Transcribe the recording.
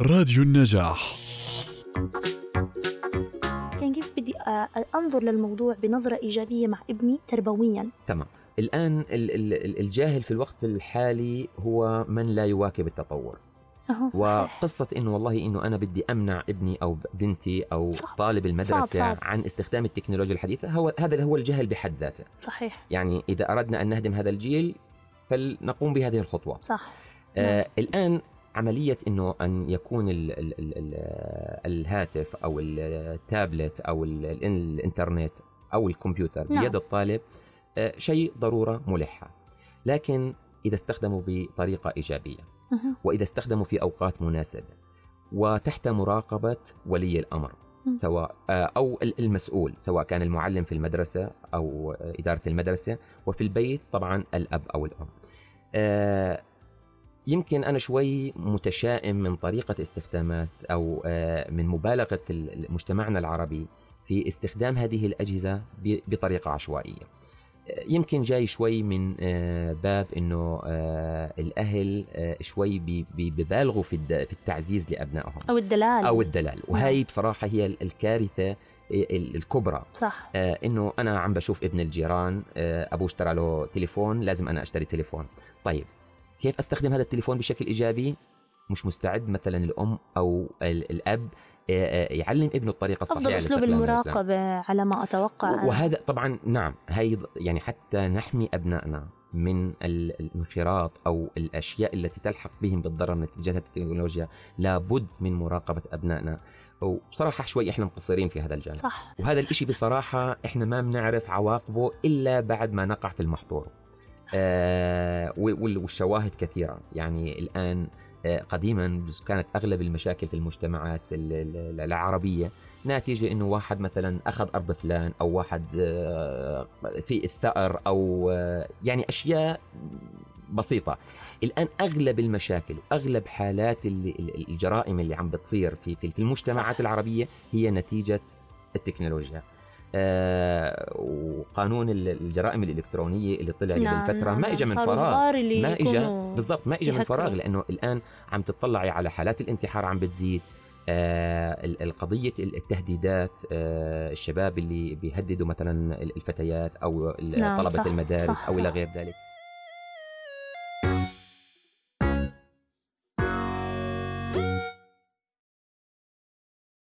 راديو النجاح. كان كيف بدي آه، أنظر للموضوع بنظرة إيجابية مع ابني تربويا؟ تمام. الآن ال- ال- الجاهل في الوقت الحالي هو من لا يواكب التطور. صحيح. وقصة إنه والله إنه أنا بدي أمنع ابني أو بنتي أو صعب. طالب المدرسة صعب. عن استخدام التكنولوجيا الحديثة هو هذا هو الجهل بحد ذاته. صحيح. يعني إذا أردنا أن نهدم هذا الجيل فلنقوم بهذه الخطوة. صح. آه الآن عملية أنه أن يكون ال ال ال ال الهاتف أو التابلت أو ال ال الإنترنت أو الكمبيوتر نعم. بيد الطالب آه شيء ضرورة ملحة لكن إذا استخدموا بطريقة إيجابية مهم. وإذا استخدموا في أوقات مناسبة وتحت مراقبة ولي الأمر مم. سواء آه، أو ال- المسؤول سواء كان المعلم في المدرسة أو آه، إدارة المدرسة وفي البيت طبعا الأب أو الأم آه، يمكن أنا شوي متشائم من طريقة استخدامات أو آه، من مبالغة ال- مجتمعنا العربي في استخدام هذه الأجهزة ب- بطريقة عشوائية. يمكن جاي شوي من آه، باب إنه آه، الأهل شوي ببالغوا في التعزيز لأبنائهم. أو الدلال. أو الدلال. وهي بصراحة هي ال- الكارثة ال- الكبرى. صح. آه، إنه أنا عم بشوف ابن الجيران آه، أبوه اشترى له تليفون لازم أنا أشتري تليفون. طيب كيف أستخدم هذا التليفون بشكل إيجابي؟ مش مستعد مثلا الأم أو ال- الأب يعلم ابنه الطريقة الصحيحة لاستخدام الإسلام. المراقبة على ما أتوقع. أنا. وهذا طبعا نعم هي يعني حتى نحمي أبنائنا من ال- الانخراط أو الأشياء التي تلحق بهم بالضرر نتيجة التكنولوجيا. لابد من مراقبة أبنائنا. وبصراحة شوي إحنا مقصرين في هذا الجانب. صح. وهذا الإشي بصراحة إحنا ما بنعرف عواقبه إلا بعد ما نقع في المحظور. والشواهد كثيرة. يعني الآن آه، قديما كانت أغلب المشاكل في المجتمعات ال- ال- العربية ناتجة إنه واحد مثلا أخذ أرض فلان أو واحد آه، في الثأر أو آه، يعني أشياء بسيطة. الآن أغلب المشاكل وأغلب حالات ال- ال- الجرائم اللي عم بتصير في المجتمعات صح. العربية هي نتيجة التكنولوجيا. وقانون ال- الجرائم الإلكترونية اللي طلع نعم، قبل فتره نعم، ما اجى من فراغ ما اجى بالضبط ما اجى من. فراغ لأنه الآن عم تطلعي على حالات الانتحار عم بتزيد آه ال- القضية ال- التهديدات آه الشباب اللي بيهددوا مثلا الفتيات أو ال- نعم، طلبة صح، المدارس صح، أو إلى صح. غير ذلك